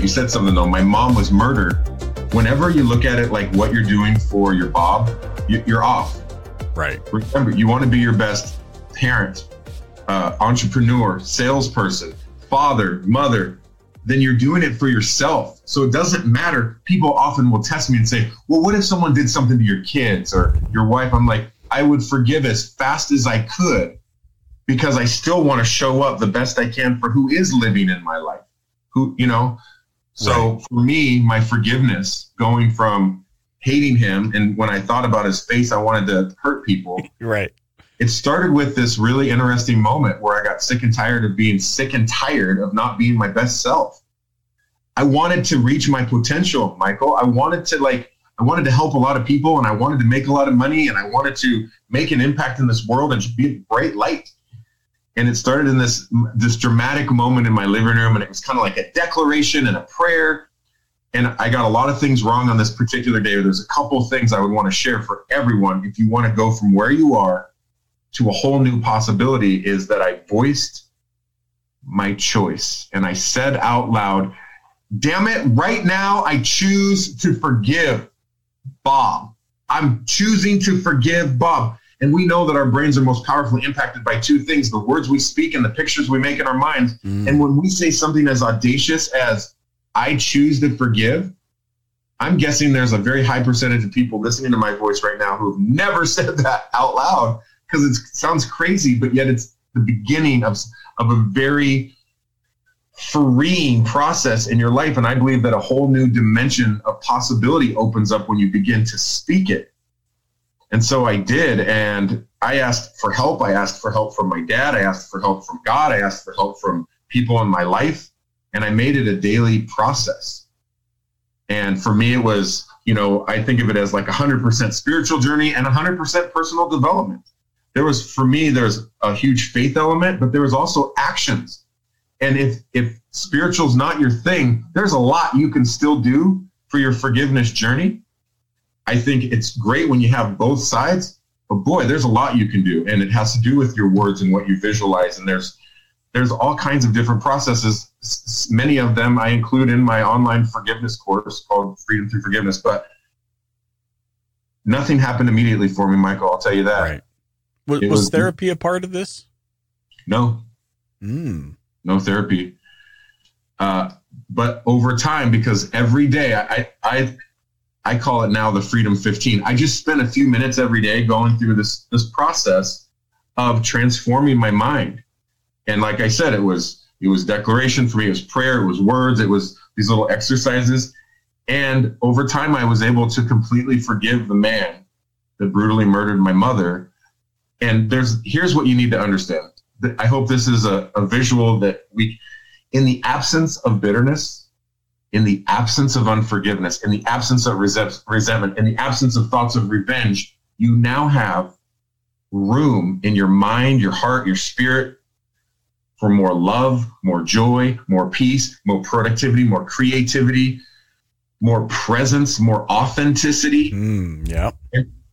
go from, wait, you said something though. My mom was murdered. Whenever you look at it like what you're doing for your Bob, you- you're off. Right. Remember, you want to be your best parent, uh, entrepreneur, salesperson, father, mother. Then you're doing it for yourself. So it doesn't matter. People often will test me and say, well, what if someone did something to your kids or your wife? I'm like, I would forgive as fast as I could because I still want to show up the best I can for who is living in my life. Who, you know, so Right. for me, my forgiveness going from hating him and when I thought about his face, I wanted to hurt people. Right. It started with this really interesting moment where I got sick and tired of being sick and tired of not being my best self. I wanted to reach my potential, Michael. I wanted to like I wanted to help a lot of people and I wanted to make a lot of money and I wanted to make an impact in this world and just be a bright light. And it started in this this dramatic moment in my living room and it was kind of like a declaration and a prayer. And I got a lot of things wrong on this particular day. There's a couple things I would want to share for everyone if you want to go from where you are to a whole new possibility is that I voiced my choice and I said out loud, damn it, right now I choose to forgive Bob. I'm choosing to forgive Bob. And we know that our brains are most powerfully impacted by two things the words we speak and the pictures we make in our minds. Mm. And when we say something as audacious as, I choose to forgive, I'm guessing there's a very high percentage of people listening to my voice right now who've never said that out loud because it sounds crazy, but yet it's the beginning of, of a very freeing process in your life. And I believe that a whole new dimension of possibility opens up when you begin to speak it. And so I did. And I asked for help. I asked for help from my dad. I asked for help from God. I asked for help from people in my life. And I made it a daily process. And for me, it was, you know, I think of it as like a 100% spiritual journey and a 100% personal development. There was, for me, there's a huge faith element, but there was also actions. And if, if spiritual's not your thing, there's a lot you can still do for your forgiveness journey. I think it's great when you have both sides, but boy, there's a lot you can do. And it has to do with your words and what you visualize. And there's, there's all kinds of different processes. S- Many of them I include in my online forgiveness course called Freedom Through Forgiveness, but nothing happened immediately for me, Michael. I'll tell you that. Right. Was, was was- therapy a part of this? No, Mm. no therapy. Uh, but over time, because every day I, I, I call it now the Freedom 15. I just spend a few minutes every day going through this this process of transforming my mind. And like I said, it was it was declaration for me. It was prayer. It was words. It was these little exercises. And over time, I was able to completely forgive the man that brutally murdered my mother. And there's here's what you need to understand. I hope this is a, a visual that we, in the absence of bitterness, in the absence of unforgiveness, in the absence of resent- resentment, in the absence of thoughts of revenge, you now have room in your mind, your heart, your spirit for more love, more joy, more peace, more productivity, more creativity, more presence, more authenticity. Mm. Yeah.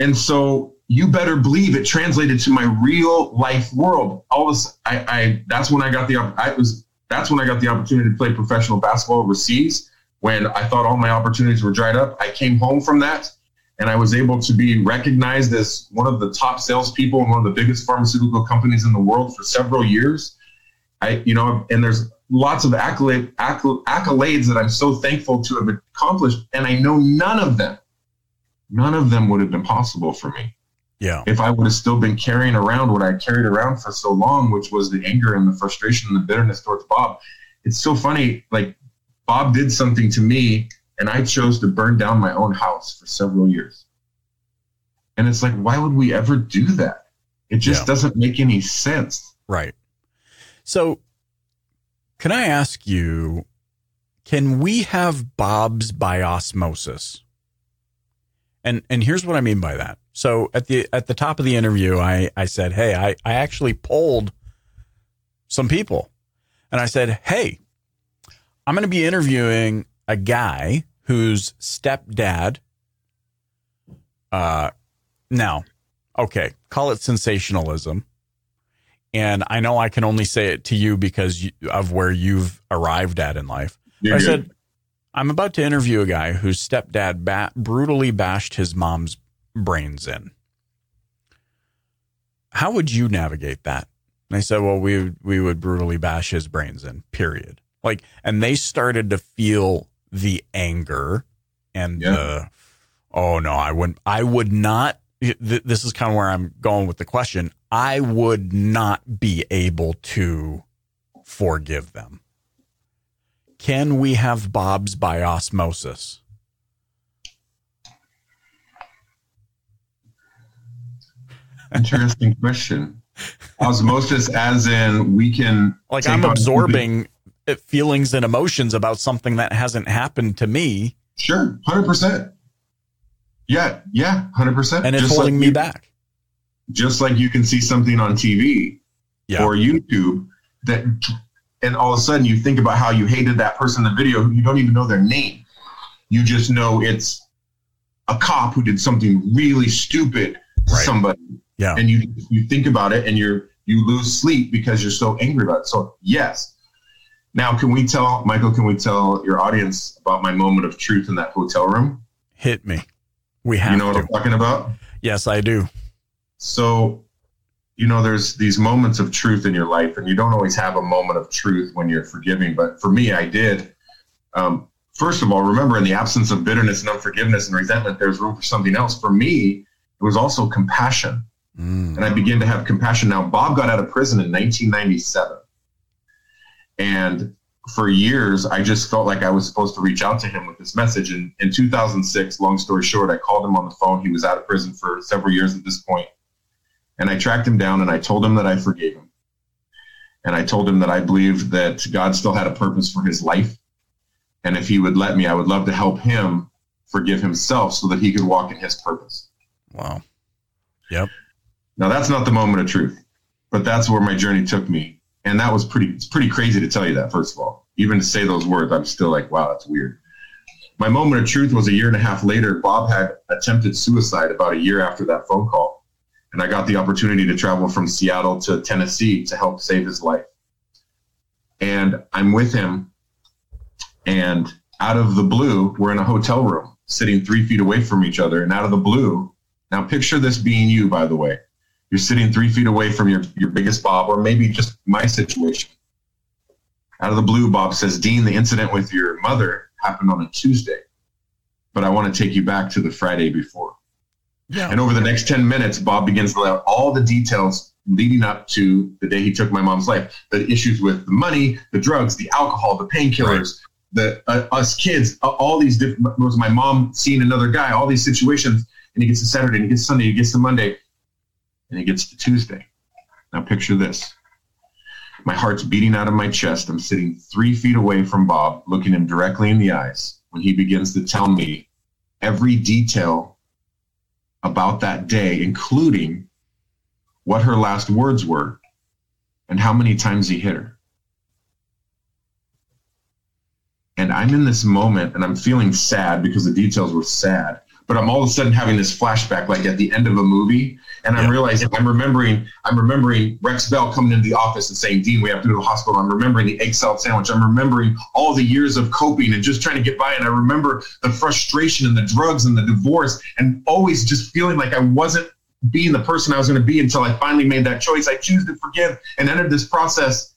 And so you better believe it translated to my real life world. All this, I, I that's when I got the, I was, that's when I got the opportunity to play professional basketball overseas. When I thought all my opportunities were dried up, I came home from that, and I was able to be recognized as one of the top salespeople in one of the biggest pharmaceutical companies in the world for several years. I, you know, and there's lots of accolade, accolades, accolades that I'm so thankful to have accomplished, and I know none of them, none of them would have been possible for me Yeah. if I would have still been carrying around what I carried around for so long, which was the anger and the frustration and the bitterness towards Bob. It's so funny. Like Bob did something to me, and I chose to burn down my own house for several years. And it's like, why would we ever do that? It just Yeah. doesn't make any sense. Right. So, can I ask you, can we have Bob's by osmosis? And and here's what I mean by that. So at the at the top of the interview, I I said, hey, I I actually polled some people, and I said, hey, I'm going to be interviewing a guy whose stepdad. Uh, now, okay, call it sensationalism and I know I can only say it to you because of where you've arrived at in life. I said, I'm about to interview a guy whose stepdad ba- brutally bashed his mom's brains in. How would you navigate that? And I said, well, we would, we would brutally bash his brains in, period. Like, and they started to feel the anger and Yeah. the, oh no, I wouldn't, I would not. th- This is kind of where I'm going with the question. I would not be able to forgive them. Can we have Bob's by osmosis? Interesting question. Osmosis, as in we can Like I'm absorbing uh, feelings and emotions about something that hasn't happened to me Sure, hundred percent. Yeah, yeah, hundred percent. and it's just holding like me you, back. Just like you can see something on TV Yeah. or YouTube that, and all of a sudden you think about how you hated that person in the video. You don't even know their name. You just know it's a cop who did something really stupid to Right. somebody. Yeah. and you you think about it and you're you lose sleep because you're so angry about it. So yes. Now can we tell Michael, can we tell your audience about my moment of truth in that hotel room? Hit me. We have you know what. I'm talking about? Yes, I do. So, you know, there's these moments of truth in your life, and you don't always have a moment of truth when you're forgiving. But for me, I did. Um, first of all, remember, in the absence of bitterness and unforgiveness and resentment, there's room for something else. For me, it was also compassion. Mm. and I began to have compassion. Now, Bob got out of prison in 1997. And for years, I just felt like I was supposed to reach out to him with this message. And in 2006, long story short, I called him on the phone. He was out of prison for several years at this point. And I tracked him down and I told him that I forgave him. And I told him that I believed that God still had a purpose for his life. And if he would let me, I would love to help him forgive himself so that he could walk in his purpose. Wow. Now that's not the moment of truth, but that's where my journey took me. And that was pretty it's pretty crazy to tell you that, first of all. Even to say those words, I'm still like, wow, that's weird. My moment of truth was a year and a half later. Bob had attempted suicide about a year after that phone call. And I got the opportunity to travel from Seattle to Tennessee to help save his life. And I'm with him. And out of the blue, we're in a hotel room sitting three feet away from each other. And out of the blue, now picture this being you, by the way. You're sitting three feet away from your, your biggest Bob, or maybe just my situation. Out of the blue, Bob says, Dean, the incident with your mother happened on a Tuesday, but I want to take you back to the Friday before. Yeah. And over the next 10 minutes, Bob begins to lay out all the details leading up to the day he took my mom's life. The issues with the money, the drugs, the alcohol, the painkillers, the uh, us kids, uh, all these different, was my mom seeing another guy, all these situations. And he gets to Saturday, and he gets to Sunday, he gets to Monday, and it gets to Tuesday. Now picture this. My heart's beating out of my chest. I'm sitting three feet away from Bob, looking him directly in the eyes when he begins to tell me every detail about that day, including what her last words were and how many times he hit her. And I'm in this moment and I'm feeling sad because the details were sad, but I'm all of a sudden having this flashback like at the end of a movie. And I'm Yeah. realizing I'm remembering, I'm remembering Rex Bell coming into the office and saying, Dean, we have to go to the hospital. I'm remembering the egg salad sandwich. I'm remembering all the years of coping and just trying to get by. And I remember the frustration and the drugs and the divorce and always just feeling like I wasn't being the person I was going to be until I finally made that choice. I choose to forgive and entered this process.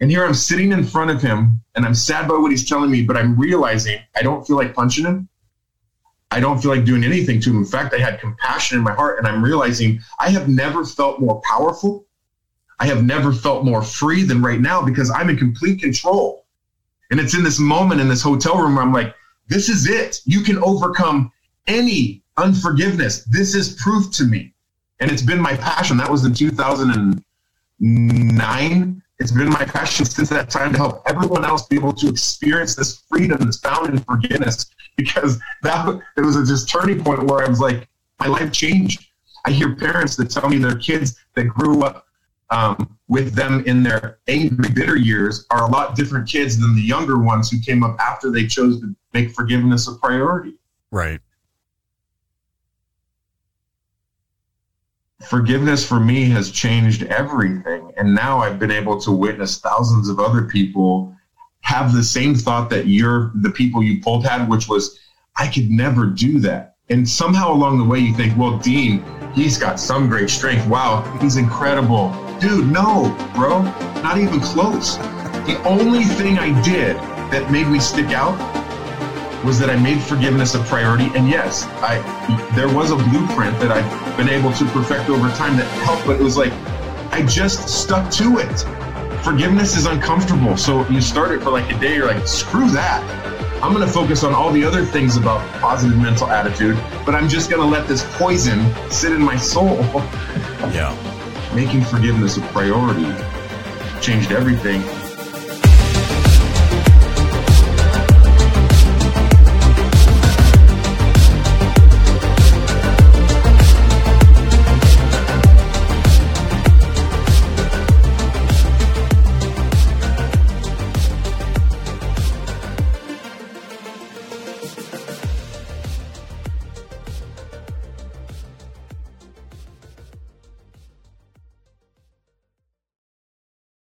And here I'm sitting in front of him and I'm sad by what he's telling me, but I'm realizing I don't feel like punching him. I don't feel like doing anything to him. In fact, I had compassion in my heart and I'm realizing I have never felt more powerful. I have never felt more free than right now because I'm in complete control. And it's in this moment in this hotel room where I'm like, this is it. You can overcome any unforgiveness. This is proof to me. And it's been my passion. That was in 2009. It's been my passion since that time to help everyone else be able to experience this freedom that's found in forgiveness because that it was a just turning point where I was like, my life changed. I hear parents that tell me their kids that grew up um, with them in their angry, bitter years are a lot different kids than the younger ones who came up after they chose to make forgiveness a priority. Right. Forgiveness for me has changed everything. And now I've been able to witness thousands of other people have the same thought that you're the people you pulled had, which was, I could never do that. And somehow along the way, you think, well, Dean, he's got some great strength. Wow, he's incredible. Dude, no, bro, not even close. The only thing I did that made me stick out was that I made forgiveness a priority. And yes, I there was a blueprint that I've been able to perfect over time that helped, but it was like I just stuck to it. Forgiveness is uncomfortable. So you start it for like a day, you're like, screw that. I'm going to focus on all the other things about positive mental attitude, but I'm just going to let this poison sit in my soul. Yeah. Making forgiveness a priority changed everything